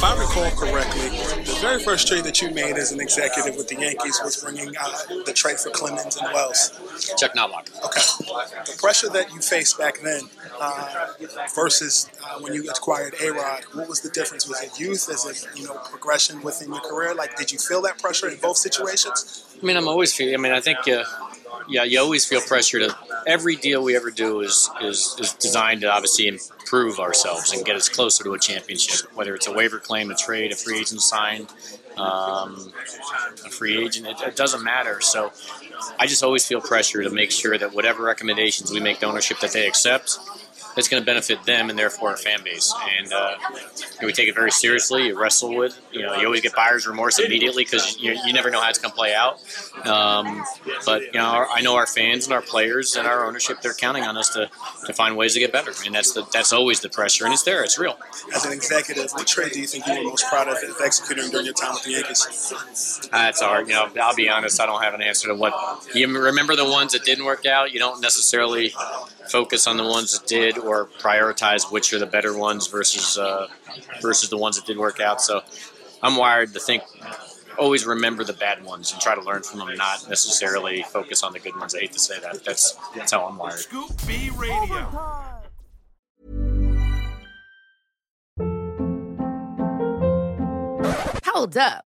If I recall correctly, the very first trade that you made as an executive with the Yankees was bringing uh, the trade for Clemens and Wells. Chuck Knobloch. Okay. The pressure that you faced back then uh, versus uh, when you acquired A-Rod, what was the difference? Was it youth? Is it you know progression within your career? Like, did you feel that pressure in both situations? I mean, I'm always feeling. I mean, I think, uh, yeah, you always feel pressure to. Every deal we ever do is, is is designed to obviously improve ourselves and get us closer to a championship. Whether it's a waiver claim, a trade, a free agent signed, um, a free agent, it, it doesn't matter. So, I just always feel pressure to make sure that whatever recommendations we make to ownership that they accept. It's going to benefit them and therefore our fan base, and uh, we take it very seriously. You wrestle with, you know, you always get buyer's remorse immediately because you, you never know how it's going to play out. Um, but you know, our, I know our fans and our players and our ownership they're counting on us to, to find ways to get better, and that's the that's always the pressure, and it's there, it's real. As an executive, what trade do you think you were most proud of executing during your time with the Yankees? That's hard. You know, I'll be honest. I don't have an answer to what. You remember the ones that didn't work out. You don't necessarily focus on the ones that did, or prioritize which are the better ones versus uh, versus the ones that did work out. So, I'm wired to think. Always remember the bad ones and try to learn from them, not necessarily focus on the good ones. I hate to say that. That's that's how I'm wired. Scoop B Radio. Hold up.